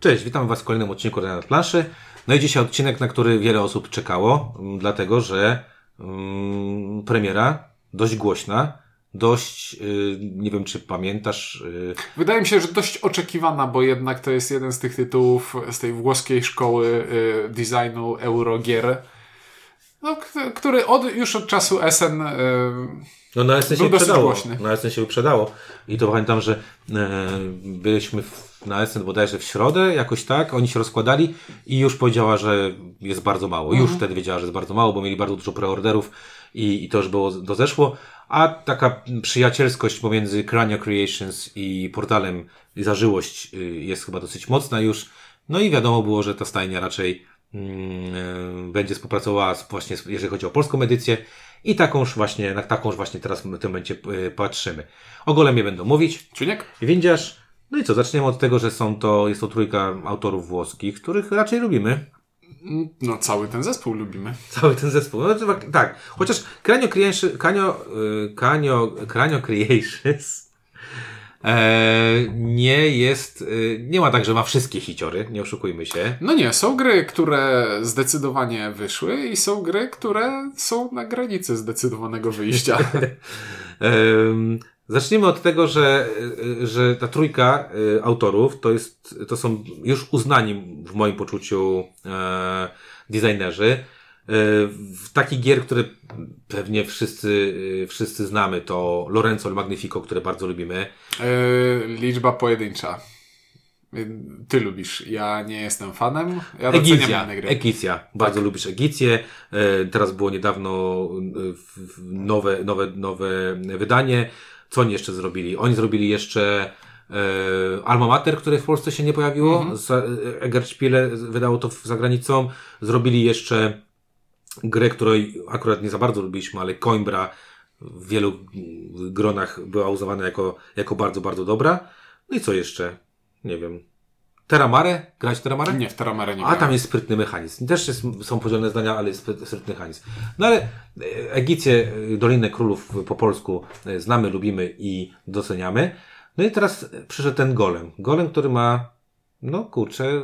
Cześć, witam Was w kolejnym odcinku na planszy. No i dzisiaj odcinek, na który wiele osób czekało, m, dlatego że mm, premiera dość głośna, dość, y, nie wiem czy pamiętasz, y, Wydaje mi się, że dość oczekiwana, bo jednak to jest jeden z tych tytułów z tej włoskiej szkoły y, designu Eurogier, no, który od, już od czasu SN y, no na SN się Był wyprzedało. głośny. Na SN się wyprzedało. I to pamiętam, że e, byliśmy w, na SN bodajże w środę, jakoś tak, oni się rozkładali i już powiedziała, że jest bardzo mało. Już wtedy wiedziała, że jest bardzo mało, bo mieli bardzo dużo preorderów i, i to już było dozeszło. A taka przyjacielskość pomiędzy Crania Creations i portalem zażyłość y, jest chyba dosyć mocna już. No i wiadomo było, że ta stajnia raczej e, będzie współpracowała z, właśnie, jeżeli chodzi o polską edycję i takąż właśnie, na takąż właśnie teraz w tym momencie y, patrzymy. O Golemie będą mówić. Czuniek? Windziarz. No i co, zaczniemy od tego, że są to, jest to trójka autorów włoskich, których raczej lubimy. Mm, No cały ten zespół lubimy. Cały ten zespół. No, tak, chociaż Kranio Creations, Kranio, y, Kranio, Kranio Creations e, nie jest, y, nie ma tak, że ma wszystkie hiciory, nie oszukujmy się. No nie, są gry, które zdecydowanie wyszły i są gry, które są na granicy zdecydowanego wyjścia. Zacznijmy od tego, że, y, że ta trójka autorów to, jest, to są już uznani w moim poczuciu e, designerzy. E, w takich gier, które pewnie wszyscy, y, wszyscy znamy, to Lorenzo Magnifico, które bardzo lubimy. Y, liczba pojedyncza. Y, Ty lubisz, ja nie jestem fanem. Ja inne gry. Egicja. Bardzo lubisz Egicję. E, Teraz było niedawno e, nowe, nowe, nowe wydanie. Co oni jeszcze zrobili? Oni zrobili jeszcze e, Alma Mater, które w Polsce się nie pojawiło. E, Egerspiele wydało to za granicą. Zrobili jeszcze grę, której akurat nie za bardzo lubiliśmy, ale Coimbra w wielu gronach była uznawana jako, jako bardzo, bardzo dobra. No i co jeszcze? Nie wiem. Terramare? Grać w Terramare? Nie, w Terramare nie A grałem. tam jest sprytny mechanizm. Też jest, są podzielone zdania, ale jest spryt- sprytny mechanizm. No ale e, Egicję, e, Dolinę Królów po polsku e, znamy, lubimy i doceniamy. No i teraz e, przyszedł ten golem. Golem, który ma, no kurczę, e,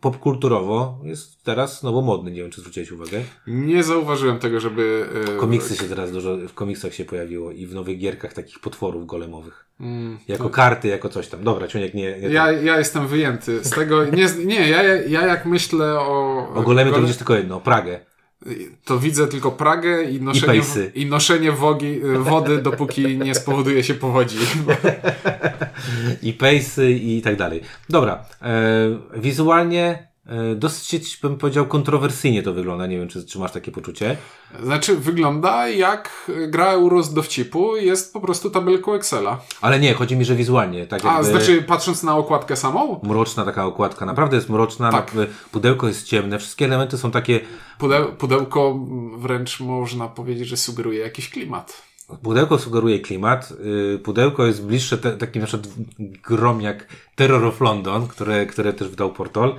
popkulturowo jest teraz nowomodny. Nie wiem, czy zwróciłeś uwagę. Nie zauważyłem tego, żeby... y, Komiksy się teraz dużo, w komiksach się pojawiło i w nowych gierkach takich potworów golemowych. Mm, Jako karty, jako coś tam. Dobra, Ciuniek, nie, nie Ja, ja jestem wyjęty z tego. Nie, nie ja, ja jak myślę o. O golemie to widzisz tylko jedno, Pragę. To widzę tylko Pragę i noszenie, pejsy. i noszenie wogi, wody, dopóki nie spowoduje się powodzi. i pejsy i tak dalej. Dobra, e, wizualnie dosyć bym powiedział kontrowersyjnie to wygląda. Nie wiem, czy, czy masz takie poczucie. Znaczy, wygląda jak gra Euro z dowcipu, jest po prostu tabelką Excela. Ale nie, chodzi mi, że wizualnie. Tak A, znaczy, patrząc na okładkę samą, Mroczna taka okładka, naprawdę jest mroczna. Tak. Pudełko jest ciemne, wszystkie elementy są takie. pudeł, pudełko wręcz można powiedzieć, że sugeruje jakiś klimat. Pudełko sugeruje klimat. y, Pudełko jest bliższe te, takim na przykład grom jak Terror of London, które, które też wydał Portal.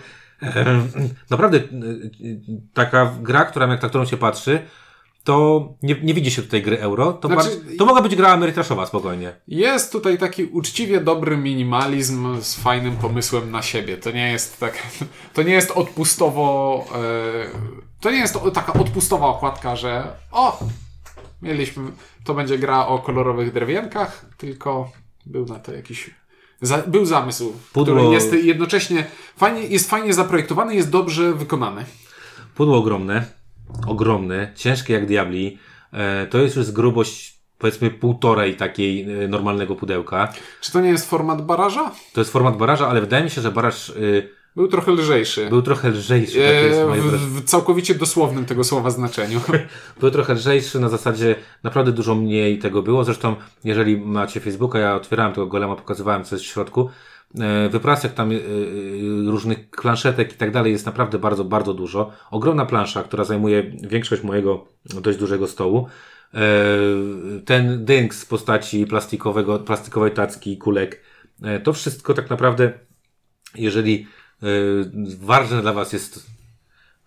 Naprawdę y, y, taka gra, która jak na którą się patrzy, to nie, nie widzi się tutaj gry euro. To, Znaczy- bardziej, to mogła być gra amerytraszowa spokojnie. Jest tutaj taki uczciwie dobry minimalizm z fajnym pomysłem na siebie. To nie jest tak, to nie jest odpustowo, e, to nie jest taka odpustowa okładka, że o, mieliśmy, to będzie gra o kolorowych drewienkach, tylko był na to jakiś, za, był zamysł, Pudło- który jest jednocześnie fajnie, jest fajnie zaprojektowany, jest dobrze wykonany. Pudło ogromne, ogromne, ciężkie jak diabli. E, To jest już grubość powiedzmy półtorej takiej e, normalnego pudełka. Czy to nie jest format baraża? To jest format baraża, ale wydaje mi się, że baraż y, Był trochę lżejszy. był trochę lżejszy. Takie jest E, moje w, w całkowicie dosłownym tego słowa znaczeniu. Był trochę lżejszy, na zasadzie naprawdę dużo mniej tego było. Zresztą, jeżeli macie Facebooka, ja otwierałem tego golema, pokazywałem co jest w środku. E, Wyprasek tam e, różnych planszetek i tak dalej jest naprawdę bardzo, bardzo dużo. Ogromna plansza, która zajmuje większość mojego dość dużego stołu. Ten dynk z postaci plastikowego, plastikowej tacki i kulek. To wszystko tak naprawdę, jeżeli ważne dla Was jest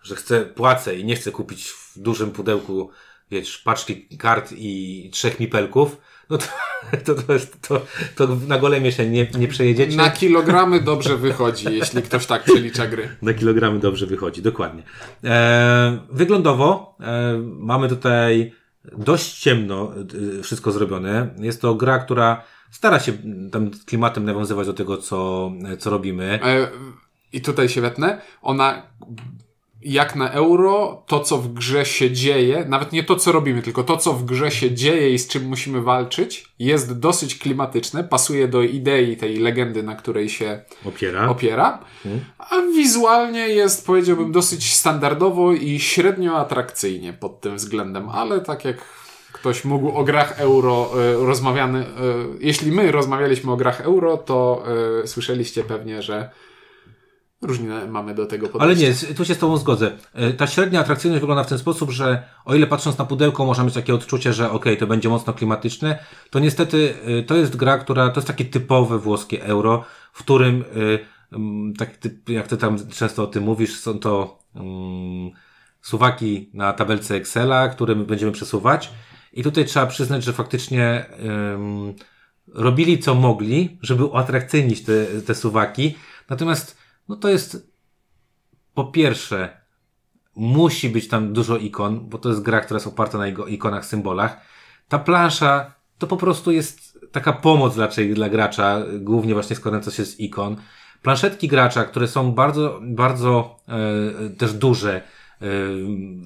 że chcę, płacę i nie chcę kupić w dużym pudełku, wiesz, paczki kart i trzech mipelków, no to, to, to, jest, to, to na golemie się nie, nie przejedziecie. Na kilogramy dobrze wychodzi, jeśli ktoś tak przelicza gry. Na kilogramy dobrze wychodzi, dokładnie. E, wyglądowo e, mamy tutaj dość ciemno e, wszystko zrobione. Jest to gra, która stara się tam klimatem nawiązywać do tego, co, co robimy. E, I tutaj się wetnę. Ona jak na euro, to co w grze się dzieje, nawet nie to co robimy, tylko to co w grze się dzieje i z czym musimy walczyć, jest dosyć klimatyczne, pasuje do idei tej legendy, na której się opiera. opiera a wizualnie jest, powiedziałbym, dosyć standardowo i średnio atrakcyjnie pod tym względem, ale tak jak ktoś mógł o grach euro y, rozmawiany, y, jeśli my rozmawialiśmy o grach euro, to y, słyszeliście pewnie, że Różnie mamy do tego podejście. Ale nie, tu się z Tobą zgodzę. E, ta średnia atrakcyjność wygląda w ten sposób, że o ile patrząc na pudełko można mieć takie odczucie, że ok, to będzie mocno klimatyczne, to niestety e, to jest gra, która, to jest takie typowe włoskie euro, w którym, e, tak jak Ty tam często o tym mówisz, są to um, suwaki na tabelce Excela, które my będziemy przesuwać. I tutaj trzeba przyznać, że faktycznie um, robili co mogli, żeby uatrakcyjnić te, te suwaki. Natomiast no to jest po pierwsze, musi być tam dużo ikon, bo to jest gra, która jest oparta na ikonach, symbolach. Ta plansza to po prostu jest taka pomoc raczej dla gracza, głównie właśnie składająca się z ikon. Planszetki gracza, które są bardzo, bardzo e, też duże, e,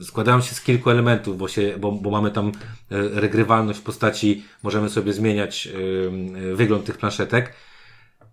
składają się z kilku elementów, bo, się, bo, bo mamy tam e, regrywalność w postaci, możemy sobie zmieniać e, wygląd tych planszetek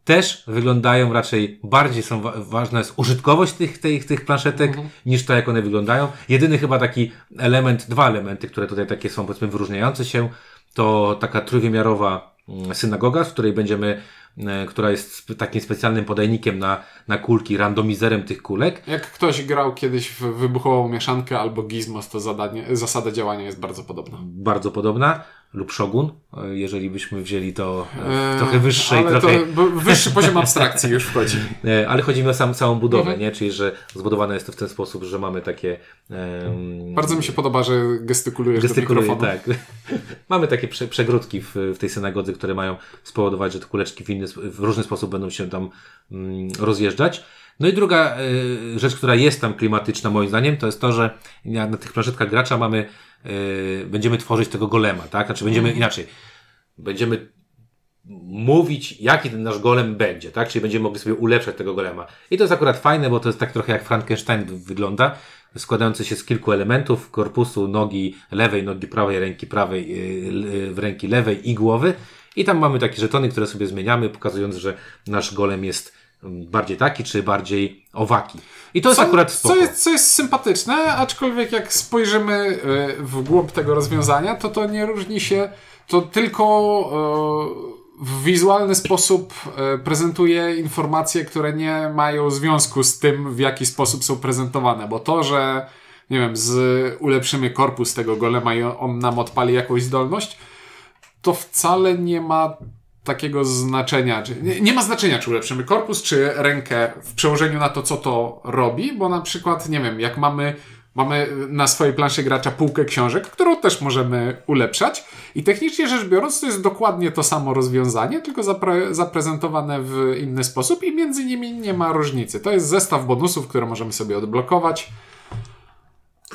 też wyglądają raczej, bardziej są wa ważna jest użytkowość tych, tych, tych planszetek mhm. niż to, jak one wyglądają. Jedyny chyba taki element, dwa elementy, które tutaj takie są powiedzmy wyróżniające się, to taka trójwymiarowa mm, synagoga, w której będziemy e, która jest takim specjalnym podajnikiem na, na kulki, randomizerem tych kulek. Jak ktoś grał kiedyś w wybuchową mieszankę albo gizmos, to zadanie, zasada działania jest bardzo podobna. Bardzo podobna lub Shogun, jeżeli byśmy wzięli to w trochę wyższej, ale trochę... To wyższy poziom abstrakcji już wchodzi. E, ale chodzi mi o sam, całą budowę, mhm. nie? Czyli, że zbudowane jest to w ten sposób, że mamy takie... Um... Bardzo mi się podoba, że gestykulujesz Gestykuluję, do tak. mamy takie prze, przegródki w, w tej synagodze, które mają spowodować, że te kuleczki w, inny, w różny sposób będą się tam um, rozjeżdżać. No i druga y, rzecz, która jest tam klimatyczna moim zdaniem, to jest to, że na, tych planszetkach gracza mamy yy, będziemy tworzyć tego golema, tak? Znaczy będziemy mhm. inaczej. Będziemy mówić, jaki ten nasz golem będzie, tak? Czyli będziemy mogli sobie ulepszać tego golema. I to jest akurat fajne, bo to jest tak trochę jak Frankenstein wygląda, składający się z kilku elementów, korpusu, nogi lewej, nogi prawej, ręki prawej, yy, w ręki lewej i głowy. I tam mamy takie żetony, które sobie zmieniamy, pokazując, że nasz golem jest bardziej taki, czy bardziej owaki. I to jest co, akurat spoko. Co jest, co jest sympatyczne, aczkolwiek jak spojrzymy e, w głąb tego rozwiązania, to to nie różni się, to tylko e, w wizualny sposób e, prezentuje informacje, które nie mają związku z tym, w jaki sposób są prezentowane, bo to, że nie wiem, z ulepszymy korpus tego golema i on nam odpali jakąś zdolność, to wcale nie ma takiego znaczenia. Czy, nie, nie, ma znaczenia, czy ulepszymy korpus, czy rękę w przełożeniu na to, co to robi, bo na przykład, nie wiem, jak mamy, mamy na swojej planszy gracza półkę książek, którą też możemy ulepszać i technicznie rzecz biorąc to jest dokładnie to samo rozwiązanie, tylko zapre zaprezentowane w inny sposób i między nimi nie ma różnicy. To jest zestaw bonusów, które możemy sobie odblokować.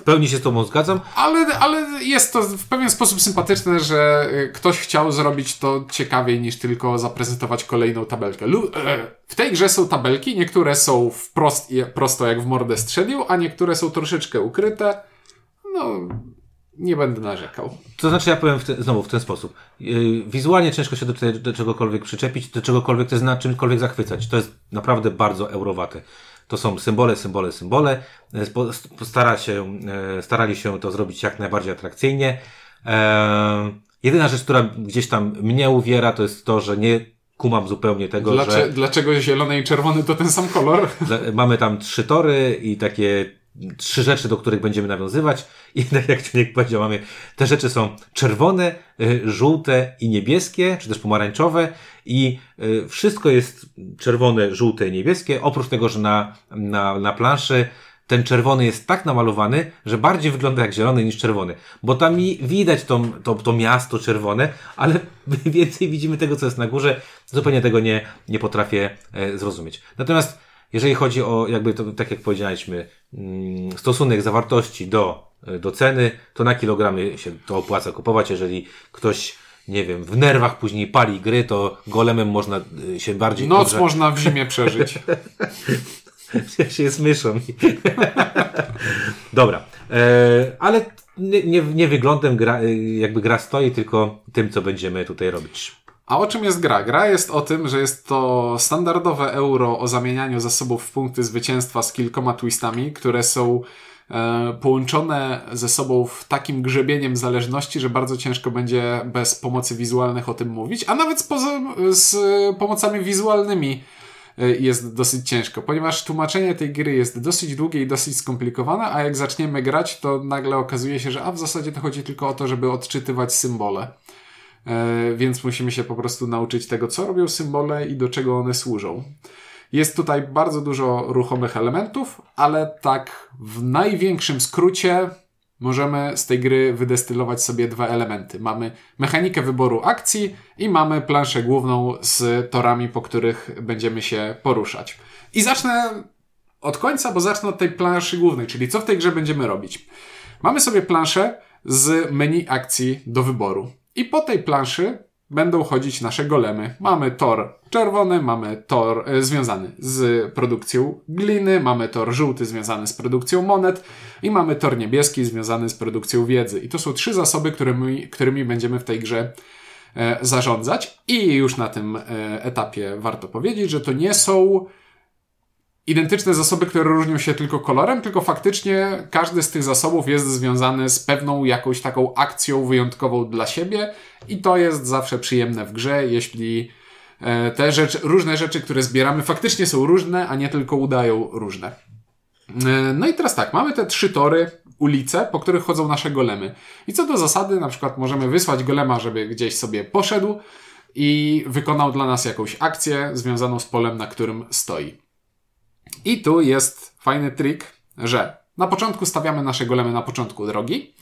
Pełni się z Tobą zgadzam. Ale, ale jest to w pewien sposób sympatyczne, że y, ktoś chciał zrobić to ciekawiej niż tylko zaprezentować kolejną tabelkę. E, w tej grze są tabelki, niektóre są wprost, prosto jak w mordę strzelił, a niektóre są troszeczkę ukryte. No, nie będę narzekał. To znaczy, ja powiem w te, znowu w ten sposób. Y, wizualnie ciężko się do, do czegokolwiek przyczepić, do czegokolwiek to jest na czymkolwiek zachwycać. To jest naprawdę bardzo eurowate. To są symbole, symbole, symbole. E, stara się, e, starali się to zrobić jak najbardziej atrakcyjnie. E, jedyna rzecz, która gdzieś tam mnie uwiera, to jest to, że nie kumam zupełnie tego, Dlaczego, że... Dlaczego zielony i czerwony to ten sam kolor? Mamy tam trzy tory i takie trzy rzeczy, do których będziemy nawiązywać. Tak jak Człowiek powiedział, mamy, te rzeczy są czerwone, y, żółte i niebieskie, czy też pomarańczowe i y, wszystko jest czerwone, żółte i niebieskie, oprócz tego, że na, na, na planszy ten czerwony jest tak namalowany, że bardziej wygląda jak zielony niż czerwony. Bo tam widać to, to, to miasto czerwone, ale więcej widzimy tego, co jest na górze. Zupełnie tego nie, nie potrafię e, zrozumieć. Natomiast jeżeli chodzi o, jakby to, tak jak powiedzieliśmy, mm, stosunek zawartości do, e, do ceny, to na kilogramy się to opłaca kupować. Jeżeli ktoś nie wiem, w nerwach później pali gry, to golemem można y, się bardziej... Noc można w zimie przeżyć. ja się myszą. Dobra. E, ale nie, nie, nie wyglądem gra, y, jakby gra stoi, tylko tym, co będziemy tutaj robić. A o czym jest gra? Gra jest o tym, że jest to standardowe euro o zamienianiu zasobów w punkty zwycięstwa z kilkoma twistami, które są E, połączone ze sobą w takim grzebieniem zależności, że bardzo ciężko będzie bez pomocy wizualnych o tym mówić, a nawet z, z pomocami wizualnymi e, jest dosyć ciężko, ponieważ tłumaczenie tej gry jest dosyć długie i dosyć skomplikowane, a jak zaczniemy grać, to nagle okazuje się, że a w zasadzie to chodzi tylko o to, żeby odczytywać symbole. E, więc musimy się po prostu nauczyć tego, co robią symbole i do czego one służą. Jest tutaj bardzo dużo ruchomych elementów, ale tak w największym skrócie możemy z tej gry wydestylować sobie dwa elementy. Mamy mechanikę wyboru akcji i mamy planszę główną z torami, po których będziemy się poruszać. I zacznę od końca, bo zacznę od tej planszy głównej, czyli co w tej grze będziemy robić. Mamy sobie planszę z menu akcji do wyboru. I po tej planszy będą chodzić nasze golemy. Mamy tor czerwony, mamy tor e, związany z produkcją gliny, mamy tor żółty związany z produkcją monet i mamy tor niebieski związany z produkcją wiedzy. I to są trzy zasoby, którymi, którymi będziemy w tej grze e, zarządzać. I już na tym e, etapie warto powiedzieć, że to nie są identyczne zasoby, które różnią się tylko kolorem, tylko faktycznie każdy z tych zasobów jest związany z pewną jakąś taką akcją wyjątkową dla siebie i to jest zawsze przyjemne w grze, jeśli e, te rzeczy, różne rzeczy, które zbieramy faktycznie są różne, a nie tylko udają różne. E, no i teraz tak, mamy te trzy tory, ulice, po których chodzą nasze golemy. I co do zasady, na przykład możemy wysłać golema, żeby gdzieś sobie poszedł i wykonał dla nas jakąś akcję związaną z polem, na którym stoi. I tu jest fajny trik, że na początku stawiamy nasze golemy na początku drogi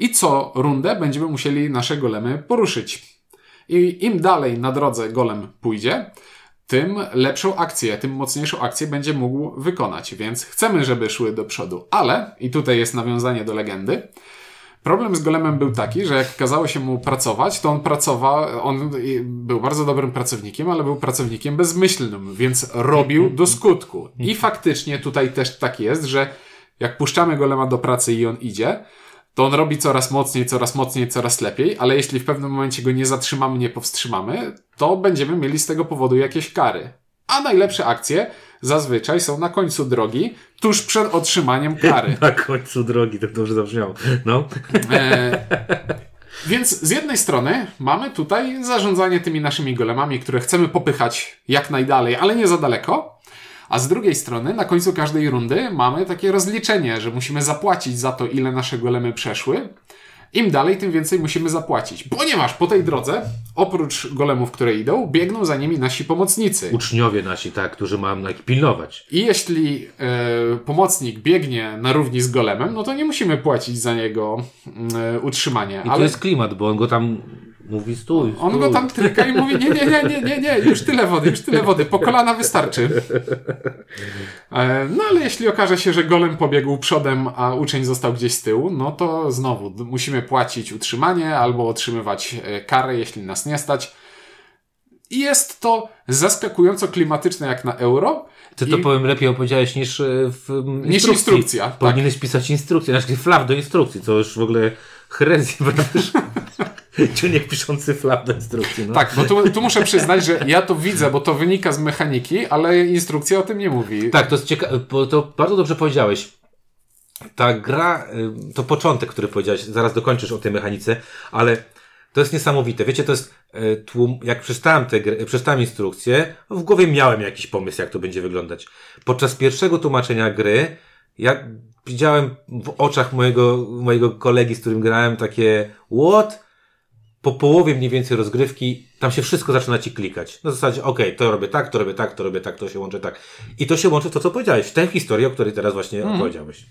i co rundę będziemy musieli nasze golemy poruszyć. I im dalej na drodze golem pójdzie, tym lepszą akcję, tym mocniejszą akcję będzie mógł wykonać. Więc chcemy, żeby szły do przodu. Ale, i tutaj jest nawiązanie do legendy, Problem z Golemem był taki, że jak kazało się mu pracować, to on pracował, on był bardzo dobrym pracownikiem, ale był pracownikiem bezmyślnym, więc robił do skutku. I faktycznie tutaj też tak jest, że jak puszczamy Golema do pracy i on idzie, to on robi coraz mocniej, coraz mocniej, coraz lepiej, ale jeśli w pewnym momencie go nie zatrzymamy, nie powstrzymamy, to będziemy mieli z tego powodu jakieś kary. A najlepsze akcje zazwyczaj są na końcu drogi, tuż przed otrzymaniem kary. na końcu drogi, to dobrze zabrzmiało. No. E, więc z jednej strony mamy tutaj zarządzanie tymi naszymi golemami, które chcemy popychać jak najdalej, ale nie za daleko. A z drugiej strony, na końcu każdej rundy mamy takie rozliczenie, że musimy zapłacić za to, ile nasze golemy przeszły. Im dalej, tym więcej musimy zapłacić. Ponieważ po tej drodze, oprócz golemów, które idą, biegną za nimi nasi pomocnicy. Uczniowie nasi, tak, którzy mają ich pilnować. I jeśli e, pomocnik biegnie na równi z golemem, no to nie musimy płacić za niego e, utrzymanie. I ale... to jest klimat, bo on go tam Mówi stój, stój. On go tam tryka i mówi nie, nie, nie, nie, nie, nie, już tyle wody, już tyle wody, po kolana wystarczy. E, no ale jeśli okaże się, że golem pobiegł przodem, a uczeń został gdzieś z tyłu, no to znowu musimy płacić utrzymanie albo otrzymywać e, karę, jeśli nas nie stać. I jest to zaskakująco klimatyczne jak na euro. Ty to I... powiem lepiej opowiedziałeś niż e, w instrukcji. Niż instrukcja. Tak. Powinieneś tak. pisać instrukcję, znaczy flaw do instrukcji, co już w ogóle herezja. Ciuniek piszący flap do instrukcji. No. Tak, bo tu, tu, muszę przyznać, że ja to widzę, bo to wynika z mechaniki, ale instrukcja o tym nie mówi. Tak, to jest ciekawe, bo to bardzo dobrze powiedziałeś. Ta gra, y, to początek, który powiedziałeś, zaraz dokończysz o tej mechanice, ale to jest niesamowite. Wiecie, to jest y, tłum, jak przeczytałem tę grę, przeczytałem instrukcję, w głowie miałem jakiś pomysł, jak to będzie wyglądać. Podczas pierwszego tłumaczenia gry, ja widziałem w oczach mojego, mojego kolegi, z którym grałem, takie, what? Po połowie mniej więcej rozgrywki tam się wszystko zaczyna ci klikać. Na zasadzie, okej, to robię tak, to robię tak, to robię tak, to się łączy tak. I to się łączy w to, co powiedziałeś, w tę historię, o której teraz właśnie Mhm. opowiedziałeś.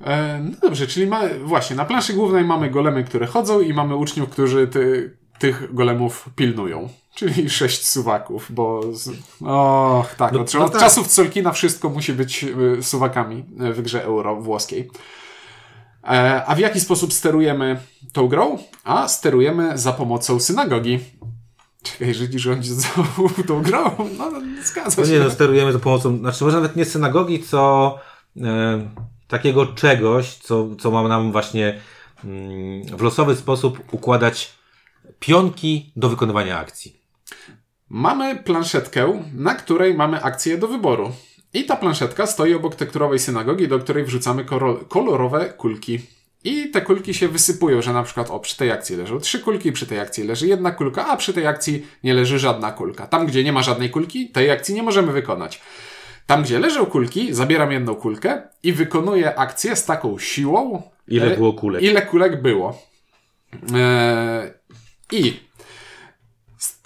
E, no dobrze, czyli ma, właśnie na planszy głównej mamy golemy, które chodzą i mamy uczniów, którzy ty, tych golemów pilnują. Czyli sześć suwaków, bo. Z... Och, tak. No, od, no od tak. czasów Colkina wszystko musi być y, suwakami y, w grze euro włoskiej. E, a w jaki sposób sterujemy tą grą? A sterujemy za pomocą synagogi. Czekaj, Żydzi rządzi tą grą? No, no zgadza No się. nie, no, sterujemy za pomocą, znaczy może nawet nie synagogi, co e, takiego czegoś, co, co ma nam właśnie mm, w losowy sposób układać pionki do wykonywania akcji. Mamy planszetkę, na której mamy akcję do wyboru. I ta planszetka stoi obok tekturowej synagogi, do której wrzucamy kolorowe kulki. I te kulki się wysypują, że na przykład o, przy tej akcji leżą trzy kulki, przy tej akcji leży jedna kulka, a przy tej akcji nie leży żadna kulka. Tam, gdzie nie ma żadnej kulki, tej akcji nie możemy wykonać. Tam, gdzie leżą kulki, zabieram jedną kulkę i wykonuję akcję z taką siłą, Ile e, było kulek? Ile kulek było. Eee, I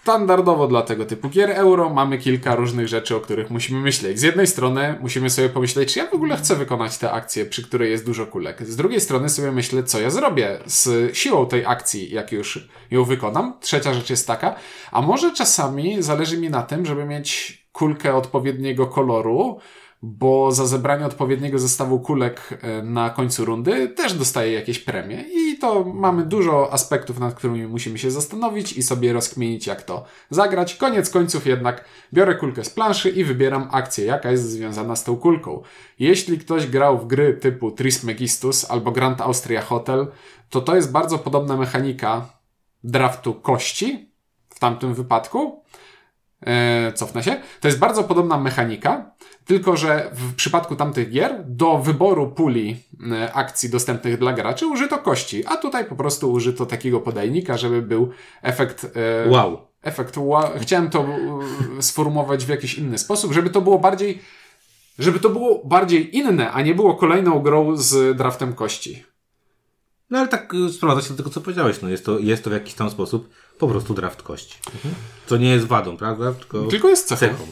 standardowo dla tego typu gier euro mamy kilka różnych rzeczy, o których musimy myśleć. Z jednej strony musimy sobie pomyśleć, czy ja w ogóle chcę wykonać tę akcję, przy której jest dużo kulek. Z drugiej strony sobie myślę, co ja zrobię z siłą tej akcji, jak już ją wykonam. Trzecia rzecz jest taka, a może czasami zależy mi na tym, żeby mieć kulkę odpowiedniego koloru, bo za zebranie odpowiedniego zestawu kulek e, na końcu rundy też dostaję jakieś premie. I to mamy dużo aspektów, nad którymi musimy się zastanowić i sobie rozkminić, jak to zagrać. Koniec końców jednak biorę kulkę z planszy i wybieram akcję, jaka jest związana z tą kulką. Jeśli ktoś grał w gry typu Trismegistus albo Grand Austria Hotel, to to jest bardzo podobna mechanika draftu kości w tamtym wypadku. E, cofnę się. To jest bardzo podobna mechanika, tylko że w przypadku tamtych gier do wyboru puli e, akcji dostępnych dla graczy użyto kości, a tutaj po prostu użyto takiego podajnika, żeby był efekt. E, Wow. Efekt wow. Chciałem to sformułować w jakiś inny sposób, żeby to było bardziej. Żeby to było bardziej inne, a nie było kolejną grą z draftem kości. No ale tak sprowadza się do tego, co powiedziałeś. No jest to, jest to w jakiś tam sposób po prostu draft kości. To nie jest wadą, prawda? Tylko, Tylko jest cechą. cechą.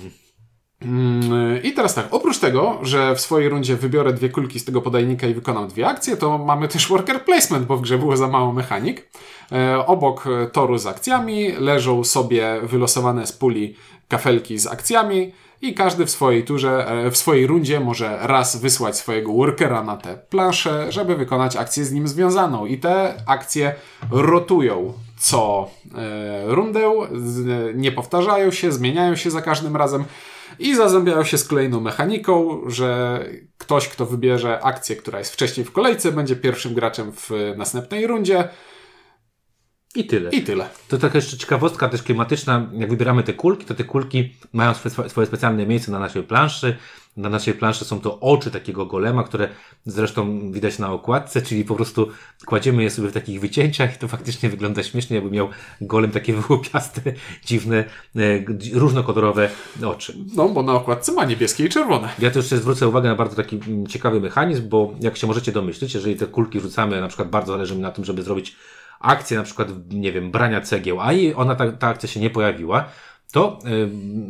Mm, I teraz tak, oprócz tego, że w swojej rundzie wybiorę dwie kulki z tego podajnika i wykonam dwie akcje, to mamy też worker placement, bo w grze było za mało mechanik. E, obok e, toru z akcjami leżą sobie wylosowane z puli kafelki z akcjami i każdy w swojej turze, e, w swojej rundzie może raz wysłać swojego workera na tę planszę, żeby wykonać akcję z nim związaną. I te akcje rotują co e, rundę, nie powtarzają się, zmieniają się za każdym razem i zazębiają się z kolejną mechaniką, że ktoś, kto wybierze akcję, która jest wcześniej w kolejce, będzie pierwszym graczem w następnej rundzie I tyle. i tyle. To taka jeszcze ciekawostka też klimatyczna. Jak wybieramy te kulki, to te kulki mają swoje, swoje specjalne miejsce na naszej planszy. Na naszej planszy są to oczy takiego golema, które zresztą widać na okładce, czyli po prostu kładziemy je sobie w takich wycięciach i to faktycznie wygląda śmiesznie, jakby miał golem takie wyłupiaste, dziwne, e, różnokolorowe oczy. No, bo na okładce ma niebieskie i czerwone. Ja też jeszcze zwrócę uwagę na bardzo taki mm, ciekawy mechanizm, bo jak się możecie domyślić, jeżeli te kulki rzucamy, na przykład bardzo zależy mi na tym, żeby zrobić akcję na przykład, nie wiem, brania cegieł, a i ona, ta, ta akcja się nie pojawiła, to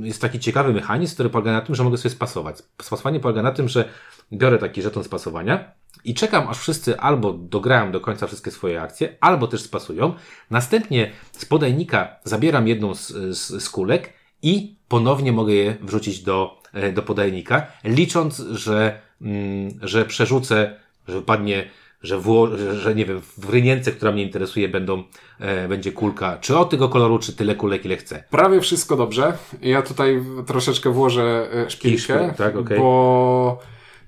jest taki ciekawy mechanizm, który polega na tym, że mogę sobie spasować. Spasowanie polega na tym, że biorę taki żeton spasowania i czekam, aż wszyscy albo dograją do końca wszystkie swoje akcje, albo też spasują. Następnie z podajnika zabieram jedną z, z, z kulek i ponownie mogę je wrzucić do, e, do podajnika, licząc, że, mm, że przerzucę, że wypadnie, że, wło, że, nie wiem, w rynience, która mnie interesuje, będą, e, będzie kulka, czy o tego koloru, czy tyle kulek, ile chcę. Prawie wszystko dobrze. Ja tutaj troszeczkę włożę e, szpilkę, tak, okej. bo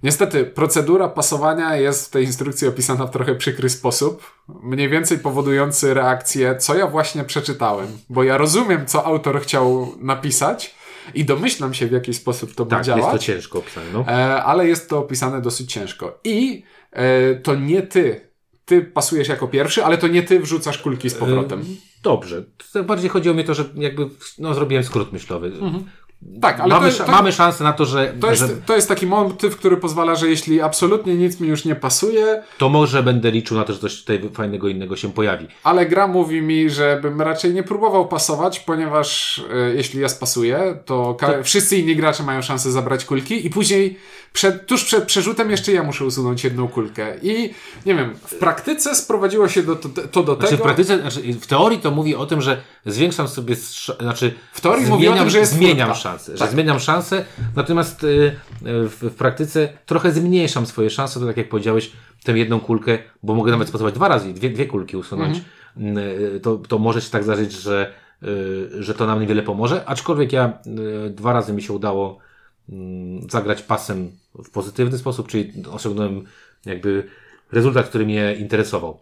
niestety procedura pasowania jest w tej instrukcji opisana w trochę przykry sposób, mniej więcej powodujący reakcję, co ja właśnie przeczytałem, bo ja rozumiem, co autor chciał napisać i domyślam się, w jaki sposób to Tak, działać. jest to ciężko opisane. No. E, ale jest to opisane dosyć ciężko. I to nie ty. Ty pasujesz jako pierwszy, ale to nie ty wrzucasz kulki z powrotem. Dobrze. To bardziej chodzi o mnie to, że jakby no, zrobiłem skrót myślowy. Tak, ale mamy, to, to, mamy szansę na to, że to, jest, że to jest taki motyw, który pozwala, że jeśli absolutnie nic mi już nie pasuje, to może będę liczył na to, że coś tutaj fajnego innego się pojawi. ale gra mówi mi, żebym raczej nie próbował pasować, ponieważ e, jeśli ja spasuję, to, ka- wszyscy inni gracze mają szansę zabrać kulki i później przed, tuż przed przerzutem jeszcze ja muszę usunąć jedną kulkę. I nie wiem, w praktyce sprowadziło się do, to, to do Znaczy w tego... praktyce, znaczy w teorii to mówi o tym, że zwiększam sobie, znaczy W teorii mówi o tym, że jest zmieniam furtka. Szanse, że Tak. zmieniam szanse, natomiast y, w, w praktyce trochę zmniejszam swoje szanse, to tak jak powiedziałeś, tę jedną kulkę, bo mogę nawet spasować dwa razy, dwie, dwie kulki usunąć, Mhm. y, to, to może się tak zdarzyć, że, y, że to nam niewiele pomoże, aczkolwiek ja dwa razy mi się udało mm, zagrać pasem w pozytywny sposób, czyli osiągnąłem jakby rezultat, który mnie interesował.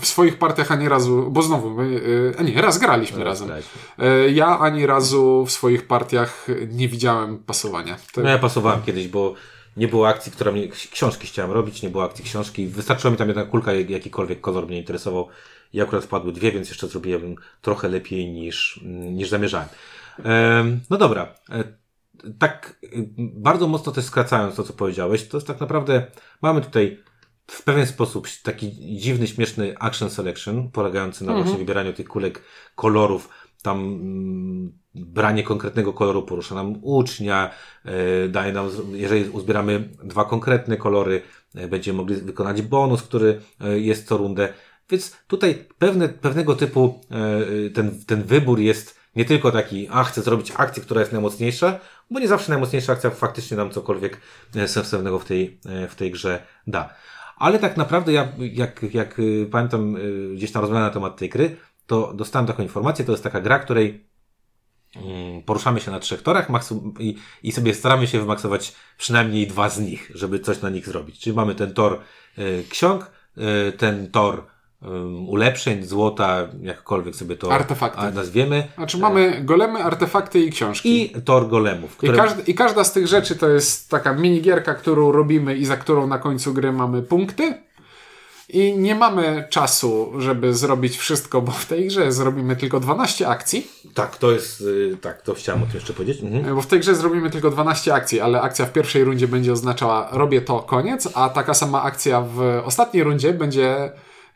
W swoich partiach ani razu, bo znowu, my, a nie, raz graliśmy razem. graliśmy. Y, Ja ani razu w swoich partiach nie widziałem pasowania. To, No ja pasowałem kiedyś, bo nie było akcji, która mnie, książki chciałem robić, nie było akcji książki. Wystarczyła mi tam jedna kulka, jak- jakikolwiek kolor mnie interesował. I akurat wpadły dwie, więc jeszcze zrobiłem trochę lepiej niż, niż zamierzałem. Em, no dobra. E, Tak bardzo mocno też skracając to, co powiedziałeś, to jest tak naprawdę, mamy tutaj w pewien sposób taki dziwny, śmieszny action selection, polegający na właśnie wybieraniu tych kulek, kolorów, tam mm, branie konkretnego koloru porusza nam ucznia, e, daje nam, jeżeli uzbieramy dwa konkretne kolory, e, będziemy mogli wykonać bonus, który e, jest co rundę. Więc tutaj pewne, pewnego typu ten, ten wybór jest nie tylko taki, a chcę zrobić akcję, która jest najmocniejsza, bo nie zawsze najmocniejsza akcja faktycznie nam cokolwiek sensownego w tej, w tej grze da. Ale tak naprawdę ja, jak, jak y, pamiętam y, gdzieś tam rozmawiałem na temat tej gry, to dostałem taką informację, to jest taka gra, której mm, poruszamy się na trzech torach i, i sobie staramy się wymaksować przynajmniej dwa z nich, żeby coś na nich zrobić. Czyli mamy ten tor y, ksiąg, ten tor ulepszeń, złota, jakkolwiek sobie to Artefakty. nazwiemy, Znaczy mamy golemy, artefakty i książki. i tor golemów, I, które każd- I każda z tych rzeczy to jest taka minigierka, którą robimy i za którą na końcu gry mamy punkty. I nie mamy czasu, żeby zrobić wszystko, bo w tej grze zrobimy tylko 12 akcji. tak, to jest, y, tak, to chciałem o tym jeszcze powiedzieć. Mhm. Bo w tej grze zrobimy tylko 12 akcji, ale akcja w pierwszej rundzie będzie oznaczała robię to, koniec, a taka sama akcja w ostatniej rundzie będzie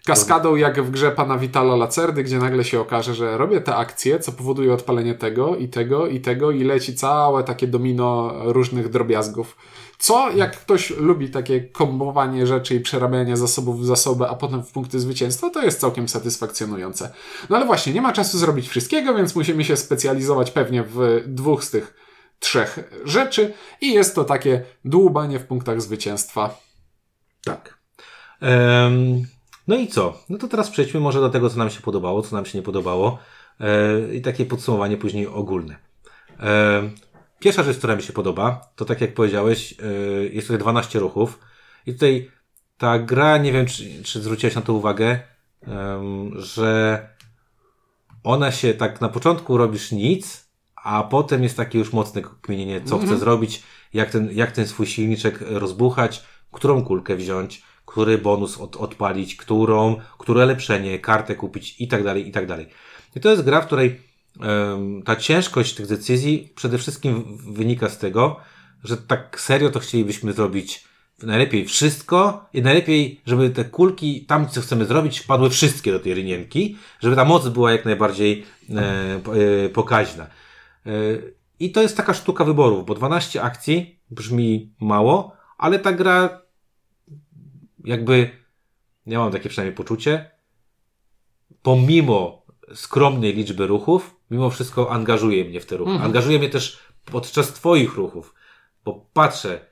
kaskadą jak w grze pana Vitala Lacerdy, gdzie nagle się okaże, że robię te akcje, co powoduje odpalenie tego i tego i tego i leci całe takie domino różnych drobiazgów. Co, jak ktoś lubi takie kombowanie rzeczy i przerabianie zasobów w zasoby, a potem w punkty zwycięstwa, to jest całkiem satysfakcjonujące. No ale właśnie, nie ma czasu zrobić wszystkiego, więc musimy się specjalizować pewnie w dwóch z tych trzech rzeczy i jest to takie dłubanie w punktach zwycięstwa. Tak. No i co? No to teraz przejdźmy może do tego, co nam się podobało, co nam się nie podobało e, i takie podsumowanie później ogólne. E, pierwsza rzecz, która mi się podoba, to tak jak powiedziałeś, e, jest tutaj 12 ruchów i tutaj ta gra, nie wiem, czy, czy zwróciłeś na to uwagę, że ona się tak na początku robisz nic, a potem jest takie już mocne kmienienie, co chcę zrobić, jak ten, jak ten swój silniczek rozbuchać, którą kulkę wziąć, który bonus od, odpalić, którą, które lepszenie, kartę kupić i tak dalej, i tak dalej. I to jest gra, w której em, ta ciężkość tych decyzji przede wszystkim wynika z tego, że tak serio to chcielibyśmy zrobić najlepiej wszystko i najlepiej, żeby te kulki tam, co chcemy zrobić, padły wszystkie do tej rynienki, żeby ta moc była jak najbardziej e, e, pokaźna. E, I to jest taka sztuka wyborów, bo 12 akcji brzmi mało, ale ta gra jakby, ja mam takie przynajmniej poczucie, pomimo skromnej liczby ruchów, mimo wszystko angażuje mnie w te ruchy. Angażuje mnie też podczas Twoich ruchów, bo patrzę,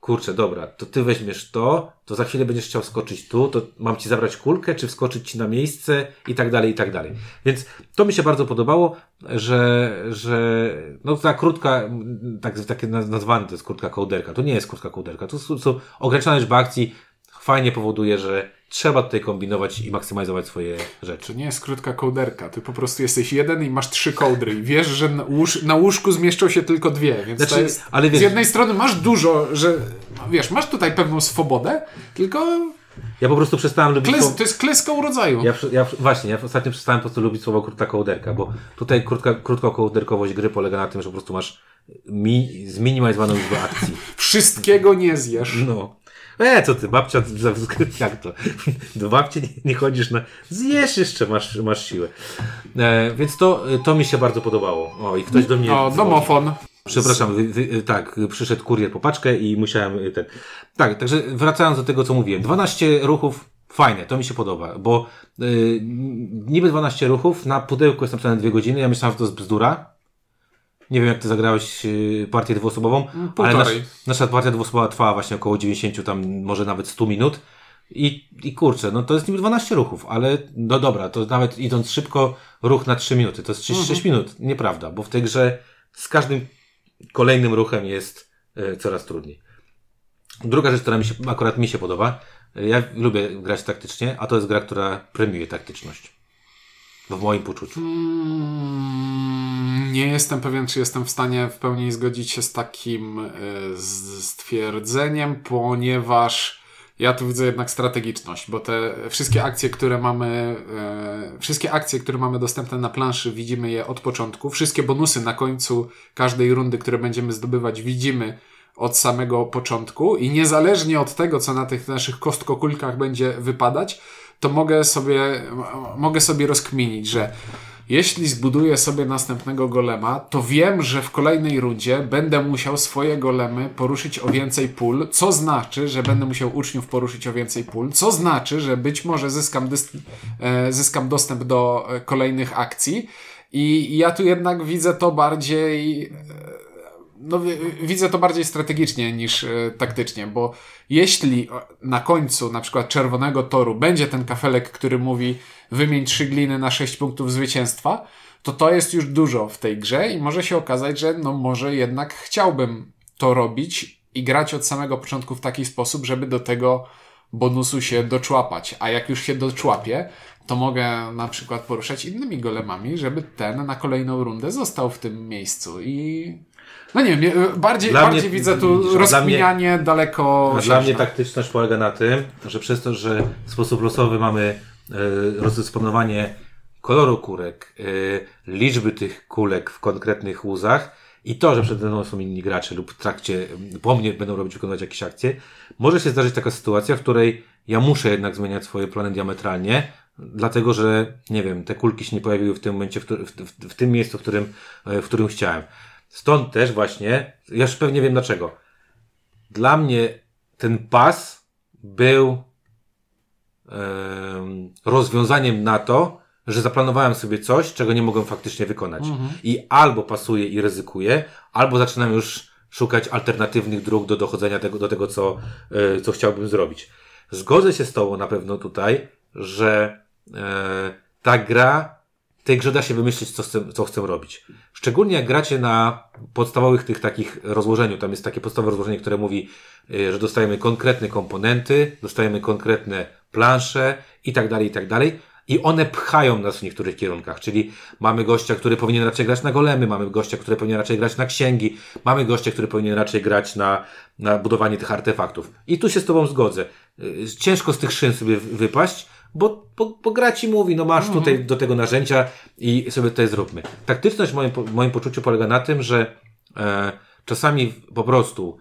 kurczę, dobra, to Ty weźmiesz to, to za chwilę będziesz chciał skoczyć tu, to mam Ci zabrać kulkę, czy wskoczyć Ci na miejsce i tak dalej, i tak dalej. Więc to mi się bardzo podobało, że, że no ta krótka, tak, takie naz- nazwane to jest krótka kołderka. To nie jest krótka kołderka, to są, są ograniczona liczba akcji, fajnie powoduje, że trzeba tutaj kombinować i maksymalizować swoje rzeczy. To nie jest krótka kołderka, ty po prostu jesteś jeden i masz trzy kołdry i wiesz, że na, łóż, na łóżku zmieszczą się tylko dwie, więc Znaczy, jest... ale wiesz- Z jednej strony masz dużo, że wiesz, masz tutaj pewną swobodę, tylko Ja po prostu przestałem lubić... To jest kleska urodzaju. Ja, ja właśnie, ja ostatnio przestałem po prostu lubić słowo krótka kołderka, bo tutaj krótka, krótka kołderkowość gry polega na tym, że po prostu masz mi, zminimalizowaną liczbę akcji. Wszystkiego nie zjesz. No. E, co ty, babcia, jak to? Do babci nie, nie chodzisz na... Zjesz jeszcze, masz, masz siłę. E, więc to, to mi się bardzo podobało. O, i ktoś do mnie... O, domofon. Przepraszam, wy, wy, tak, przyszedł kurier po paczkę i musiałem y, ten. Tak, także wracając do tego, co mówiłem. 12 ruchów, fajne, to mi się podoba, bo y, niby 12 ruchów, na pudełku jest napisane 2 godziny, ja myślałem, że to jest bzdura. Nie wiem, jak ty zagrałeś y, partię dwuosobową, ale półtorej. nasz, nasza partia dwuosobowa trwała właśnie około 90, tam może nawet 100 minut. I, I kurczę, no to jest niby 12 ruchów, ale no dobra, to nawet idąc szybko, ruch na 3 minuty, to jest 36 minut. Nieprawda, bo w tej grze z każdym kolejnym ruchem jest e, coraz trudniej. Druga rzecz, która mi się, akurat mi się podoba, e, ja lubię grać taktycznie, a to jest gra, która premiuje taktyczność. W moim poczuciu. Mm, Nie jestem pewien, czy jestem w stanie w pełni zgodzić się z takim e, stwierdzeniem, ponieważ ja tu widzę jednak strategiczność, bo te wszystkie akcje, które mamy, e, wszystkie akcje, które mamy dostępne na planszy, widzimy je od początku. Wszystkie bonusy na końcu każdej rundy, które będziemy zdobywać, widzimy od samego początku i niezależnie od tego, co na tych naszych kostkokulkach będzie wypadać, to mogę sobie, mogę sobie rozkminić, że jeśli zbuduję sobie następnego golema, to wiem, że w kolejnej rundzie będę musiał swoje golemy poruszyć o więcej pól, co znaczy, że będę musiał uczniów poruszyć o więcej pól, co znaczy, że być może zyskam, e, zyskam dostęp do e, kolejnych akcji. I ja tu jednak widzę to bardziej e, no, wi- widzę to bardziej strategicznie niż taktycznie, bo jeśli na końcu na przykład czerwonego toru będzie ten kafelek, który mówi wymień trzy gliny na sześć punktów zwycięstwa, to to jest już dużo w tej grze i może się okazać, że no może jednak chciałbym to robić i grać od samego początku w taki sposób, żeby do tego bonusu się doczłapać. A jak już się doczłapię, to mogę na przykład poruszać innymi golemami, żeby ten na kolejną rundę został w tym miejscu i no nie wiem, bardziej, Dla bardziej mnie- widzę tu rozkminianie daleko Dla mnie taktyczność polega na tym, że przez to, że w sposób losowy mamy rozdysponowanie koloru kulek, e, liczby tych kulek w konkretnych łuzach i to, że przede mną są inni gracze lub w trakcie, po mnie będą robić, wykonywać jakieś akcje, może się zdarzyć taka sytuacja, w której ja muszę jednak zmieniać swoje plany diametralnie, dlatego że, nie wiem, te kulki się nie pojawiły w tym momencie, w, w, w, w tym miejscu, w którym, e, w którym chciałem. Stąd też właśnie, ja już pewnie wiem dlaczego. Dla mnie ten pas był rozwiązaniem na to, że zaplanowałem sobie coś, czego nie mogłem faktycznie wykonać. I albo pasuję i ryzykuję, albo zaczynam już szukać alternatywnych dróg do dochodzenia tego, do tego, co, e, co chciałbym zrobić. Zgodzę się z Tobą na pewno tutaj, że e, ta gra, tej grze da się wymyślić, co chcę, co chcę robić. Szczególnie jak gracie na podstawowych tych takich rozłożeniu. Tam jest takie podstawowe rozłożenie, które mówi, y, że dostajemy konkretne komponenty, dostajemy konkretne plansze i tak dalej, i tak dalej. I one pchają nas w niektórych kierunkach, czyli mamy gościa, który powinien raczej grać na golemy, mamy gościa, który powinien raczej grać na księgi, mamy gościa, który powinien raczej grać na, na budowanie tych artefaktów. I tu się z Tobą zgodzę. Y, Ciężko z tych szyn sobie wy- wypaść, bo, bo, bo gra ci mówi, no masz tutaj do tego narzędzia i sobie tutaj zróbmy. Taktyczność w moim, w moim poczuciu polega na tym, że e, czasami po prostu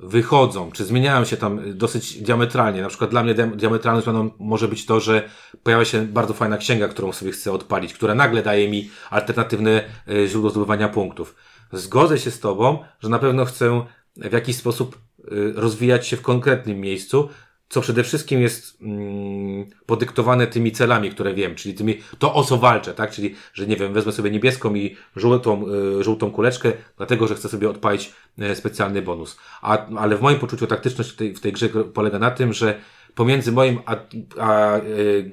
wychodzą, czy zmieniają się tam dosyć diametralnie. Na przykład dla mnie dia- diametralną zmianą może być to, że pojawia się bardzo fajna księga, którą sobie chcę odpalić, która nagle daje mi alternatywne e, źródło zdobywania punktów. Zgodzę się z Tobą, że na pewno chcę w jakiś sposób e, rozwijać się w konkretnym miejscu, co przede wszystkim jest mm, podyktowane tymi celami, które wiem, czyli tymi, to o co walczę, tak? Czyli, że nie wiem, wezmę sobie niebieską i żółtą, y, żółtą kuleczkę, dlatego, że chcę sobie odpalić y, specjalny bonus. A, ale w moim poczuciu taktyczność w tej, w tej grze polega na tym, że pomiędzy moim, a, a, y,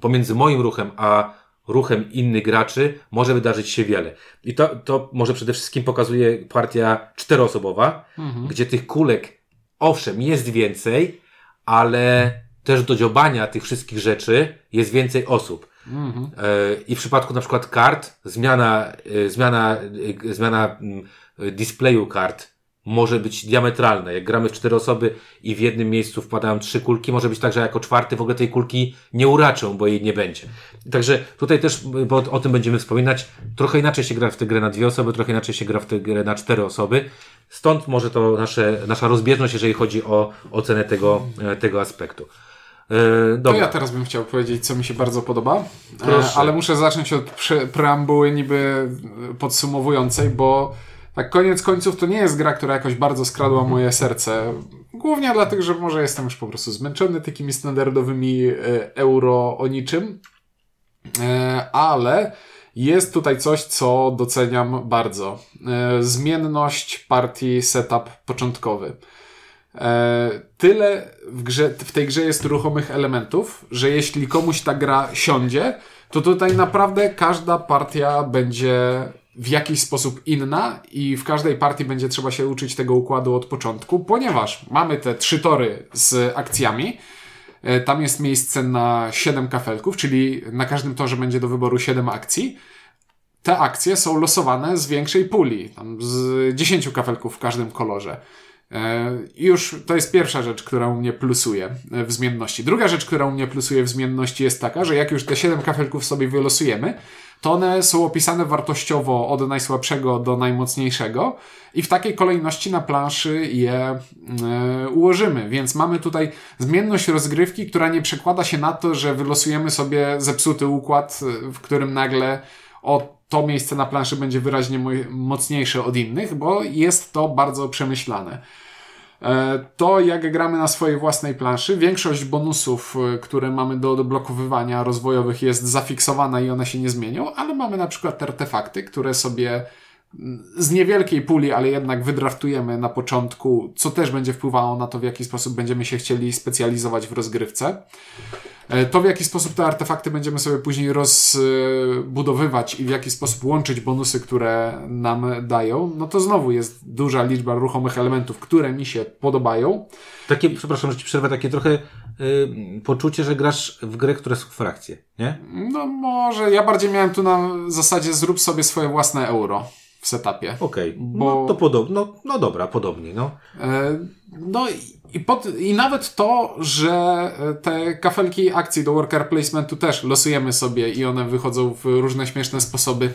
pomiędzy moim ruchem, a ruchem innych graczy może wydarzyć się wiele. I to, to może przede wszystkim pokazuje partia czteroosobowa, gdzie tych kulek, owszem, jest więcej, ale też do dziobania tych wszystkich rzeczy jest więcej osób. E, I w przypadku na przykład kart, zmiana, e, zmiana, e, zmiana mm, displayu kart może być diametralne. Jak gramy w cztery osoby i w jednym miejscu wpadają trzy kulki, może być tak, że jako czwarty w ogóle tej kulki nie uraczą, bo jej nie będzie. Także tutaj też, bo o tym będziemy wspominać, trochę inaczej się gra w tę grę na dwie osoby, trochę inaczej się gra w tę grę na cztery osoby. Stąd może to nasze, nasza rozbieżność, jeżeli chodzi o ocenę tego, e, tego aspektu. E, To dobra. ja teraz bym chciał powiedzieć, co mi się bardzo podoba, e, Proszę. ale muszę zacząć od preambuły niby podsumowującej, bo tak koniec końców to nie jest gra, która jakoś bardzo skradła moje serce. Głównie dlatego, że może jestem już po prostu zmęczony takimi standardowymi e, euro o niczym, E, ale jest tutaj coś, co doceniam bardzo. E, Zmienność partii setup początkowy. Tyle w, grze, w tej grze jest ruchomych elementów, że jeśli komuś ta gra siądzie, to tutaj naprawdę każda partia będzie w jakiś sposób inna i w każdej partii będzie trzeba się uczyć tego układu od początku, ponieważ mamy te trzy tory z akcjami. E, Tam jest miejsce na 7 kafelków, czyli na każdym torze będzie do wyboru 7 akcji. Te akcje są losowane z większej puli, z 10 kafelków w każdym kolorze. E, już to jest pierwsza rzecz, która u mnie plusuje e, w zmienności. Druga rzecz, która u mnie plusuje w zmienności jest taka, że jak już te 7 kafelków sobie wylosujemy, to one są opisane wartościowo od najsłabszego do najmocniejszego i w takiej kolejności na planszy je e, ułożymy. Więc mamy tutaj zmienność rozgrywki, która nie przekłada się na to, że wylosujemy sobie zepsuty układ, w którym nagle o to miejsce na planszy będzie wyraźnie mo- mocniejsze od innych, bo jest to bardzo przemyślane. E, To jak gramy na swojej własnej planszy, większość bonusów, e, które mamy do odblokowywania rozwojowych jest zafiksowana i one się nie zmienią, ale mamy na przykład te artefakty, które sobie z niewielkiej puli, ale jednak wydraftujemy na początku, co też będzie wpływało na to, w jaki sposób będziemy się chcieli specjalizować w rozgrywce. E, To, w jaki sposób te artefakty będziemy sobie później rozbudowywać i w jaki sposób łączyć bonusy, które nam dają, no to znowu jest duża liczba ruchomych elementów, które mi się podobają. Takie, przepraszam, że ci przerwę, takie trochę y, poczucie, że grasz w grę, które są frakcje, nie? No może, ja bardziej miałem tu na zasadzie zrób sobie swoje własne euro w setupie. Okej, Bo- no to podobnie, no, no dobra, podobnie, no. E, No i- i, pod, i nawet to, że te kafelki akcji do worker placementu też losujemy sobie i one wychodzą w różne śmieszne sposoby.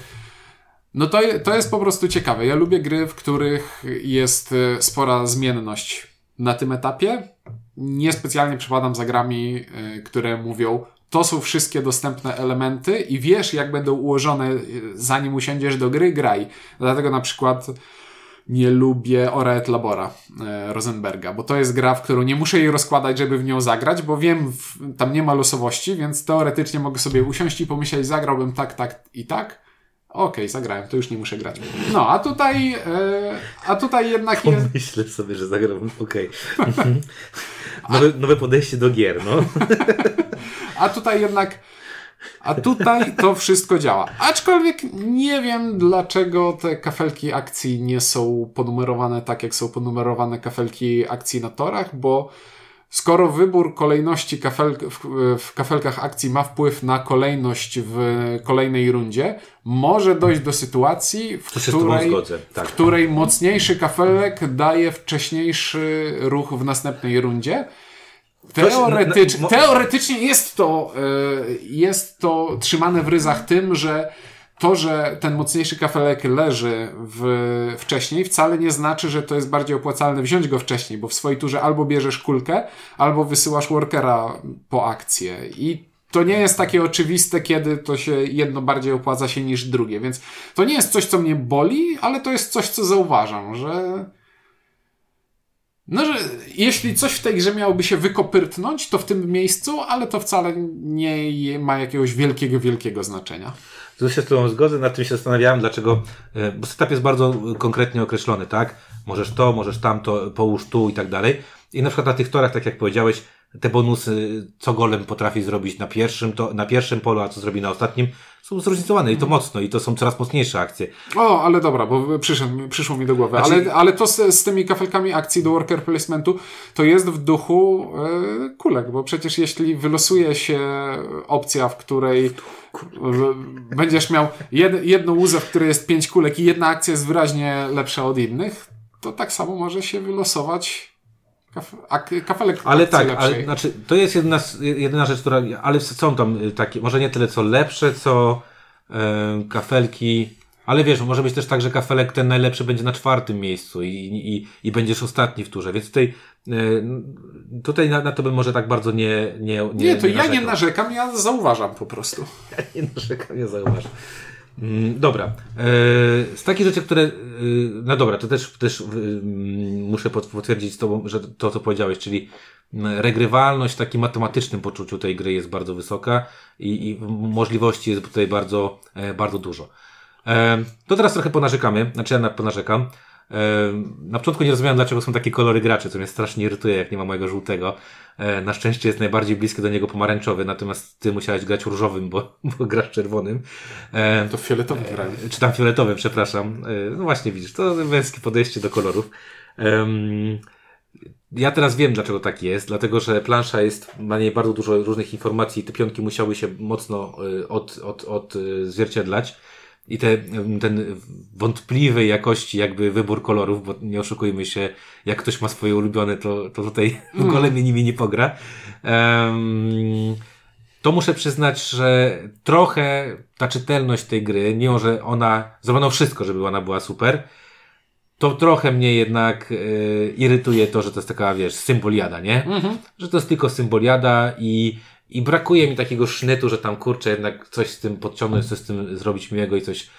No to, to jest po prostu ciekawe. Ja lubię gry, w których jest e, spora zmienność na tym etapie. Niespecjalnie przepadam za grami, e, które mówią, to są wszystkie dostępne elementy i wiesz, jak będą ułożone, e, zanim usiądziesz do gry, graj. Dlatego na przykład nie lubię Ora et Labora e, Rosenberga, bo to jest gra, w którą nie muszę jej rozkładać, żeby w nią zagrać, bo wiem, w, tam nie ma losowości, więc teoretycznie mogę sobie usiąść i pomyśleć, zagrałbym tak, tak i tak. Okej, zagrałem, to już nie muszę grać. No, a tutaj, e, a tutaj jednak jest, Myślę sobie, że zagram, okej. nowe, nowe podejście do gier, no. a tutaj jednak, a tutaj to wszystko działa. Aczkolwiek nie wiem, dlaczego te kafelki akcji nie są ponumerowane tak, jak są ponumerowane kafelki akcji na torach, bo skoro wybór kolejności kafel, w, w kafelkach akcji ma wpływ na kolejność w kolejnej rundzie, może dojść do sytuacji, w której, tak. w której mocniejszy kafelek daje wcześniejszy ruch w następnej rundzie. Teoretycz, na- mo- teoretycznie jest to, y, jest to trzymane w ryzach tym, że to, że ten mocniejszy kafelek leży w, wcześniej, wcale nie znaczy, że to jest bardziej opłacalne wziąć go wcześniej, bo w swojej turze albo bierzesz kulkę, albo wysyłasz workera po akcję. I to nie jest takie oczywiste, kiedy to się jedno bardziej opłaca się niż drugie, więc to nie jest coś, co mnie boli, ale to jest coś, co zauważam, że no, że jeśli coś w tej grze miałoby się wykopyrtnąć, to w tym miejscu, ale to wcale nie ma jakiegoś wielkiego, wielkiego znaczenia. Tu się z Tobą zgodzę, nad tym się zastanawiałem, dlaczego, e, bo setup jest bardzo konkretnie określony, tak? Możesz to, możesz tamto, połóż tu i tak dalej. I na przykład na tych torach, tak jak powiedziałeś, te bonusy, co golem potrafi zrobić na pierwszym, to, na pierwszym polu, a co zrobi na ostatnim, są zróżnicowane i to mocno, i to są coraz mocniejsze akcje. O, ale dobra, bo przyszedł, przyszło mi do głowy. Znaczy- Ale, ale to z, z tymi kafelkami akcji do worker placementu to jest w duchu e, kulek, bo przecież jeśli wylosuje się opcja, w której w, będziesz miał jed, jedną łuzę, w której jest pięć kulek i jedna akcja jest wyraźnie lepsza od innych, to tak samo może się wylosować kaf a kafelek Ale tak, ale, znaczy, to jest jedna, jedyna rzecz, która, ale są tam y, takie, może nie tyle co lepsze, co e, kafelki, ale wiesz, może być też tak, że kafelek ten najlepszy będzie na czwartym miejscu i, i, i będziesz ostatni w turze, więc tutaj, e, tutaj na, na, to bym może tak bardzo nie Nie, nie, nie to nie ja nie narzekam, ja zauważam po prostu. Ja nie narzekam, ja zauważam. Mm, dobra. E, z takich rzeczy, które. E, no dobra, to też, też mm, muszę potwierdzić to, że to, co powiedziałeś, czyli mm, regrywalność w takim matematycznym poczuciu tej gry jest bardzo wysoka i, i możliwości jest tutaj bardzo, e, bardzo dużo. To teraz trochę ponarzekamy, znaczy ja ponarzekam. Na początku nie rozumiałem, dlaczego są takie kolory graczy, co mnie strasznie irytuje, jak nie ma mojego żółtego. E, na szczęście jest najbardziej bliski do niego pomarańczowy, natomiast ty musiałeś grać różowym, bo, bo grasz czerwonym. To fioletowym grałem. Czy tam fioletowym, przepraszam. E, no właśnie widzisz, to męskie podejście do kolorów. Ja teraz wiem, dlaczego tak jest, dlatego że plansza jest, ma niej bardzo dużo różnych informacji i te pionki musiały się mocno e, od, od, od zwierciedlać i te, ten wątpliwej jakości jakby wybór kolorów, bo nie oszukujmy się, jak ktoś ma swoje ulubione, to, to tutaj w ogóle mm. mnie nimi nie pogra. Um, to muszę przyznać, że trochę ta czytelność tej gry, mimo że ona, zrobiono wszystko, żeby ona była super, to trochę mnie jednak y, irytuje to, że to jest taka, wiesz, symboliada, nie? Mhm. Że to jest tylko symboliada i i brakuje mi takiego sznytu, że tam kurczę, jednak coś z tym podciągnąć, coś z tym zrobić miłego i coś,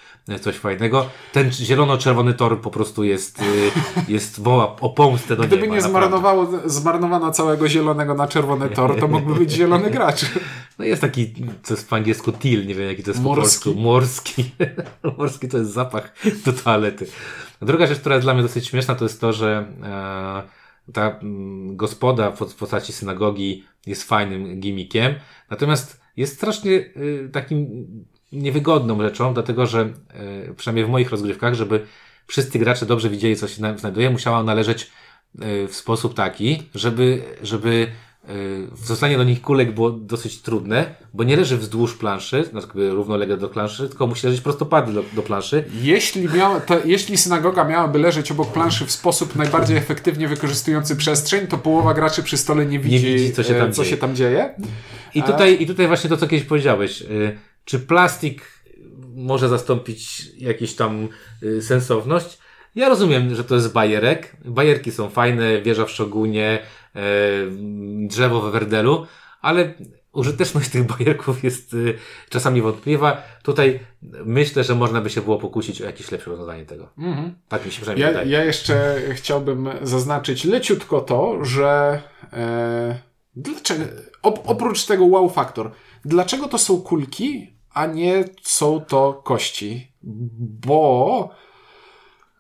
coś fajnego. Ten zielono-czerwony tor po prostu jest, y, jest woła o pomstę do Gdyby nie zmarnowało, zmarnowano całego zielonego na czerwony tor, to mógłby być zielony gracz. No jest taki, co jest po angielsku teal, nie wiem jaki to jest Morski. po polsku. Morski. Morski to jest zapach do toalety. Druga rzecz, która jest dla mnie dosyć śmieszna, to jest to, że e, ta m, gospoda w, postaci synagogi jest fajnym gimmickiem, natomiast jest strasznie y, takim niewygodną rzeczą, dlatego że y, przynajmniej w moich rozgrywkach, żeby wszyscy gracze dobrze widzieli, co się znajduje, musiała należeć y, w sposób taki, żeby, żeby Zostanie do nich kulek było dosyć trudne, bo nie leży wzdłuż planszy, znaczy równolegle do planszy, tylko musi leżeć prostopadle do, do planszy. Jeśli, miała, to, jeśli synagoga miałaby leżeć obok planszy w sposób najbardziej efektywnie wykorzystujący przestrzeń, to połowa graczy przy stole nie widzi, nie widzi co, się tam, co się tam dzieje. I tutaj, I tutaj właśnie to, co kiedyś powiedziałeś. Czy plastik może zastąpić jakąś tam sensowność? Ja rozumiem, że to jest bajerek. Bajerki są fajne, wieża w Szogunie, e, drzewo we Werdelu, ale użyteczność tych bajerków jest y, czasami wątpliwa. Tutaj myślę, że można by się było pokusić o jakieś lepsze rozwiązanie tego. Mhm. Tak mi się przynajmniej ja, wydaje. Ja jeszcze chciałbym zaznaczyć leciutko to, że e, dlaczego, op, oprócz tego wow faktor, dlaczego to są kulki, a nie są to kości? Bo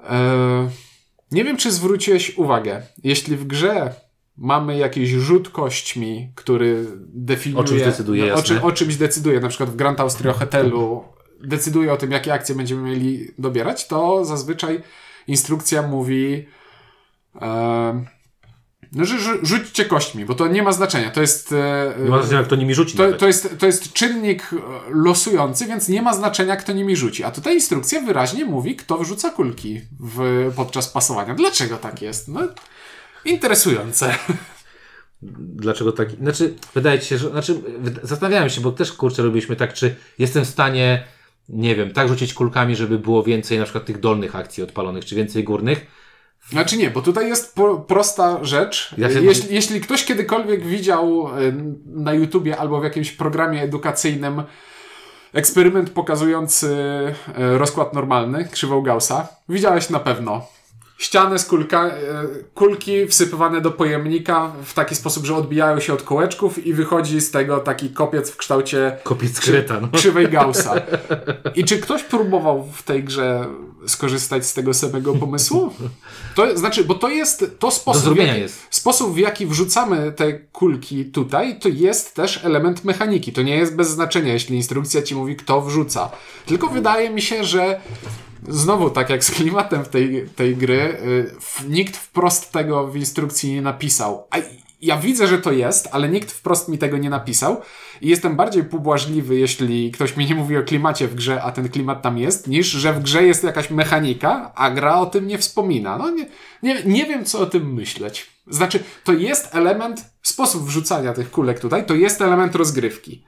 e, nie wiem, czy zwróciłeś uwagę, jeśli w grze mamy jakiś rzut kośćmi, który definiuje... O czymś decyduje, o, czym, o czymś decyduje, na przykład w Grand Austria Hotelu decyduje o tym, jakie akcje będziemy mieli dobierać, to zazwyczaj instrukcja mówi e, no, że rzućcie kośćmi, bo to nie ma znaczenia. To jest. E, nie ma znaczenia, kto nimi rzuci. To, to, jest, to jest czynnik losujący, więc nie ma znaczenia, kto nimi rzuci. A tutaj instrukcja wyraźnie mówi, kto wrzuca kulki w, podczas pasowania. Dlaczego tak jest? No, Interesujące. Dlaczego tak? Znaczy, wydaje ci się, że. Znaczy, zastanawiałem się, bo też kurczę robiliśmy tak, czy jestem w stanie, nie wiem, tak rzucić kulkami, żeby było więcej na przykład tych dolnych akcji odpalonych, czy więcej górnych. Znaczy nie, bo tutaj jest po, prosta rzecz. Ja się... jeśli, jeśli ktoś kiedykolwiek widział na YouTubie albo w jakimś programie edukacyjnym eksperyment pokazujący e, rozkład normalny, krzywą Gaussa, widziałeś na pewno ściany z kulka, e, kulki wsypywane do pojemnika w taki sposób, że odbijają się od kołeczków i wychodzi z tego taki kopiec w kształcie kopiec kreta, no. krzywej Gaussa. I czy ktoś próbował w tej grze skorzystać z tego samego pomysłu? To znaczy, bo to jest to sposób, w jaki, jest. sposób, w jaki wrzucamy te kulki tutaj, to jest też element mechaniki. To nie jest bez znaczenia, jeśli instrukcja ci mówi, kto wrzuca. Tylko wydaje mi się, że Znowu, tak jak z klimatem tej, tej gry, y, nikt wprost tego w instrukcji nie napisał. A ja widzę, że to jest, ale nikt wprost mi tego nie napisał i jestem bardziej pobłażliwy, jeśli ktoś mi nie mówi o klimacie w grze, a ten klimat tam jest, niż że w grze jest jakaś mechanika, a gra o tym nie wspomina. No nie, nie, nie wiem, co o tym myśleć. Znaczy, to jest element, sposób wrzucania tych kulek tutaj, to jest element rozgrywki.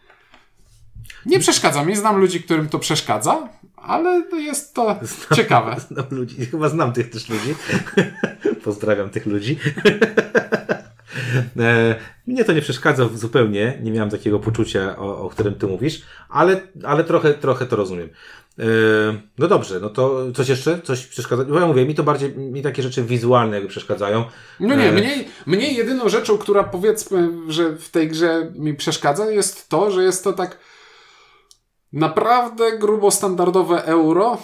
Nie przeszkadza mi, znam ludzi, którym to przeszkadza, ale jest to znam, ciekawe. Znam ludzi, chyba znam tych też ludzi. Pozdrawiam tych ludzi. E, mnie to nie przeszkadza zupełnie, nie miałem takiego poczucia, o, o którym ty mówisz, ale, ale trochę, trochę to rozumiem. E, no dobrze, no to coś jeszcze? Coś przeszkadza? Bo ja mówię, mi to bardziej, mi takie rzeczy wizualne jakby przeszkadzają. No nie, mnie, mnie jedyną rzeczą, która powiedzmy, że w tej grze mi przeszkadza, jest to, że jest to tak naprawdę grubo standardowe euro,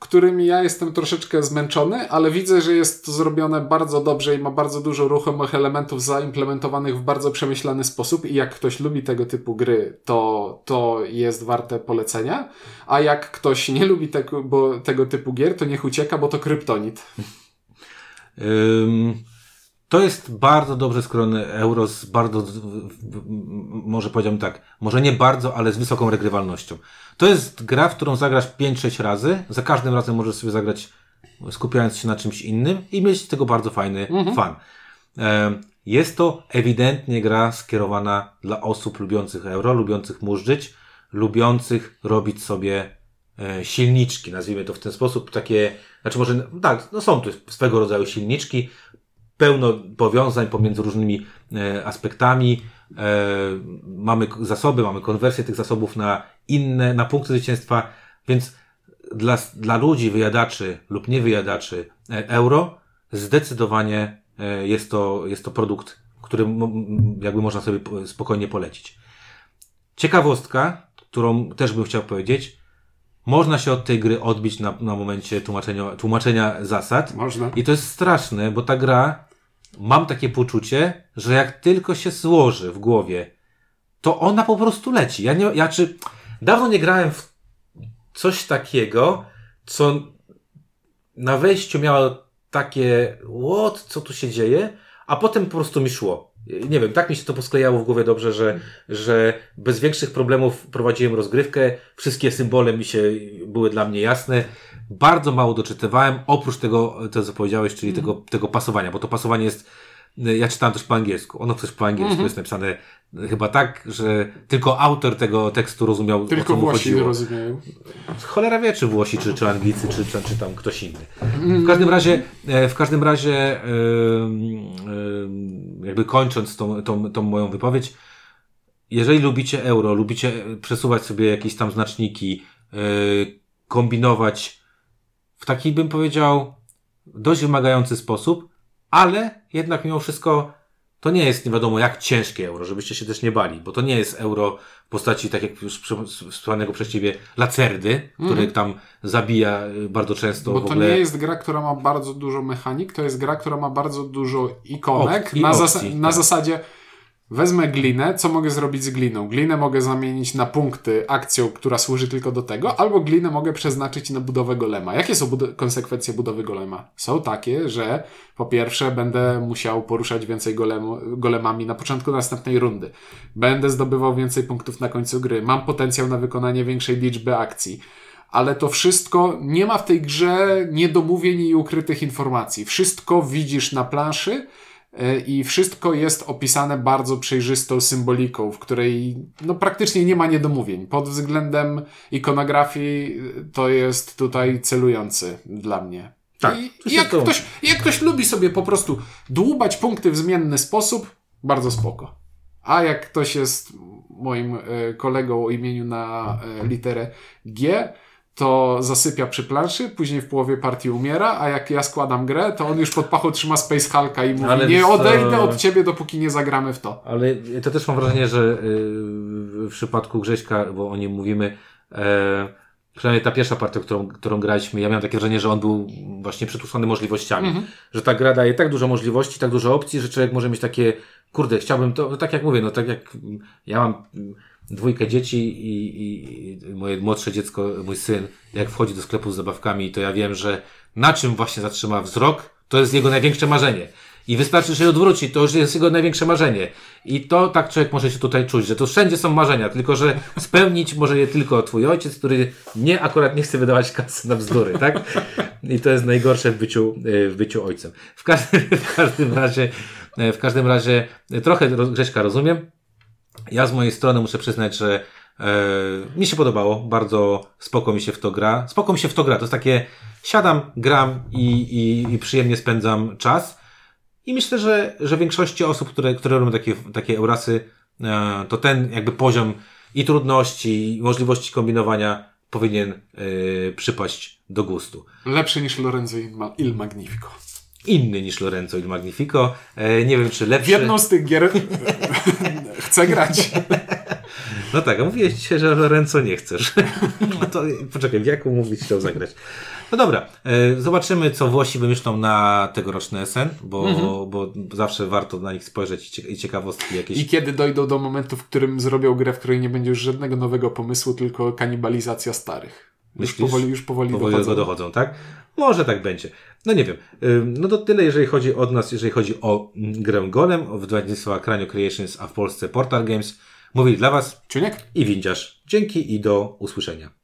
którymi ja jestem troszeczkę zmęczony, ale widzę, że jest to zrobione bardzo dobrze i ma bardzo dużo ruchomych elementów zaimplementowanych w bardzo przemyślany sposób i jak ktoś lubi tego typu gry, to, to jest warte polecenia, a jak ktoś nie lubi tego, bo, tego typu gier, to niech ucieka, bo to kryptonit. Um, to jest bardzo dobrze skrojony euro z bardzo, może powiedziałbym tak, może nie bardzo, ale z wysoką regrywalnością. To jest gra, w którą zagrasz 5-6 razy. Za każdym razem możesz sobie zagrać skupiając się na czymś innym i mieć z tego bardzo fajny mhm. fan. Jest to ewidentnie gra skierowana dla osób lubiących euro, lubiących murzyć, lubiących robić sobie e, silniczki, nazwijmy to w ten sposób, takie, znaczy może, tak, no są tu swego rodzaju silniczki, pełno powiązań pomiędzy różnymi e, aspektami. E, mamy zasoby, mamy konwersję tych zasobów na inne, na punkty zwycięstwa, więc dla, dla ludzi, wyjadaczy lub niewyjadaczy e, euro, zdecydowanie jest to, jest to produkt, który jakby można sobie spokojnie polecić. Ciekawostka, którą też bym chciał powiedzieć, można się od tej gry odbić na, na momencie tłumaczenia, tłumaczenia zasad. Można. I to jest straszne, bo ta gra mam takie poczucie, że jak tylko się złoży w głowie, to ona po prostu leci. Ja nie, ja czy, dawno nie grałem w coś takiego, co na wejściu miało takie, what, co tu się dzieje, a potem po prostu mi szło. Nie wiem, tak mi się to posklejało w głowie dobrze, że, że bez większych problemów prowadziłem rozgrywkę, wszystkie symbole mi się były dla mnie jasne bardzo mało doczytywałem, oprócz tego, to co powiedziałeś, czyli mm. tego, tego pasowania, bo to pasowanie jest, ja czytałem też po angielsku, ono też po angielsku mm -hmm. jest napisane chyba tak, że tylko autor tego tekstu rozumiał, tylko o co Włosi chodziło. rozumieją. Cholera wie, czy Włosi, czy, czy Anglicy, czy, czy, czy tam ktoś inny. W każdym razie, e, w każdym razie, jakby kończąc tą, tą, tą moją wypowiedź, jeżeli lubicie euro, lubicie przesuwać sobie jakieś tam znaczniki, e, kombinować w taki, bym powiedział, dość wymagający sposób, ale jednak mimo wszystko to nie jest nie wiadomo jak ciężkie euro, żebyście się też nie bali, bo to nie jest euro w postaci, tak jak już wspomnianego przez ciebie, lacerdy, który mm. tam zabija y, bardzo często. Bo to ogóle... nie jest gra, która ma bardzo dużo mechanik, to jest gra, która ma bardzo dużo ikonek na, opcji, na tak. zasadzie Wezmę glinę, co mogę zrobić z gliną? Glinę mogę zamienić na punkty akcją, która służy tylko do tego, albo glinę mogę przeznaczyć na budowę golema. Jakie są bud konsekwencje budowy golema? Są takie, że po pierwsze będę musiał poruszać więcej golemami na początku następnej rundy. Będę zdobywał więcej punktów na końcu gry. Mam potencjał na wykonanie większej liczby akcji ale to wszystko nie ma w tej grze niedomówień i ukrytych informacji. Wszystko widzisz na planszy i wszystko jest opisane bardzo przejrzystą symboliką, w której no, praktycznie nie ma niedomówień. Pod względem ikonografii e, to jest tutaj celujący dla mnie. Tak, I jak ktoś, jak ktoś lubi sobie po prostu dłubać punkty w zmienny sposób, bardzo spoko. A jak ktoś jest moim e, kolegą o imieniu na literę G, to zasypia przy planszy, później w połowie partii umiera, a jak ja składam grę, to on już pod pachą trzyma Space Hulka i mówi, Ale nie odejdę od ciebie, dopóki nie zagramy w to. Ale to też mam wrażenie, że y, w przypadku Grześka, bo o nim mówimy, e, przynajmniej ta pierwsza partia, którą, którą graliśmy, ja miałem takie wrażenie, że on był właśnie przytłuszczony możliwościami. Mhm. Że ta gra daje tak dużo możliwości, tak dużo opcji, że człowiek może mieć takie, kurde, chciałbym to, tak jak mówię, no tak jak ja mam dwójkę dzieci i, i, moje młodsze dziecko, mój syn, jak wchodzi do sklepu z zabawkami, to ja wiem, że na czym właśnie zatrzyma wzrok, to jest jego największe marzenie. I wystarczy, że się odwróci, to już jest jego największe marzenie. I to tak człowiek może się tutaj czuć, że to wszędzie są marzenia, tylko że spełnić może je tylko twój ojciec, który nie akurat nie chce wydawać kasy na bzdury, tak? I to jest najgorsze w byciu, y, w byciu ojcem. W każdym, w każdym razie, w każdym razie trochę Grześka rozumiem. Ja z mojej strony muszę przyznać, że e, mi się podobało, bardzo spoko mi się w to gra. Spoko mi się w to gra, to jest takie siadam, gram i, i, i przyjemnie spędzam czas. I myślę, że, że większości osób, które, które robią takie, takie Eurasy, e, to ten jakby poziom i trudności, i możliwości kombinowania powinien e, przypaść do gustu. Lepszy niż Lorenzo Il Magnifico. Inny niż Lorenzo Il Magnifico. E, nie wiem, czy lepszy. W jedną z tych gier chcę grać. No tak, a mówiłeś dzisiaj, że Lorenzo nie chcesz. No to poczekaj, w jaką mówić chciał zagrać? No dobra, e, zobaczymy, co Włosi wymyślą na tegoroczny SN, bo, mhm. bo zawsze warto na nich spojrzeć i ciekawostki jakieś. I kiedy dojdą do momentu, w którym zrobią grę, w której nie będzie już żadnego nowego pomysłu, tylko kanibalizacja starych. Już powoli, już powoli, powoli dochodzą. dochodzą, tak? Może tak będzie. No nie wiem. No to tyle, jeżeli chodzi od nas, jeżeli chodzi o grę Golem, o wydawnictwa Cranio Creations, a w Polsce Portal Games. Mówili dla Was Czuniek i Windziarz. Dzięki i do usłyszenia.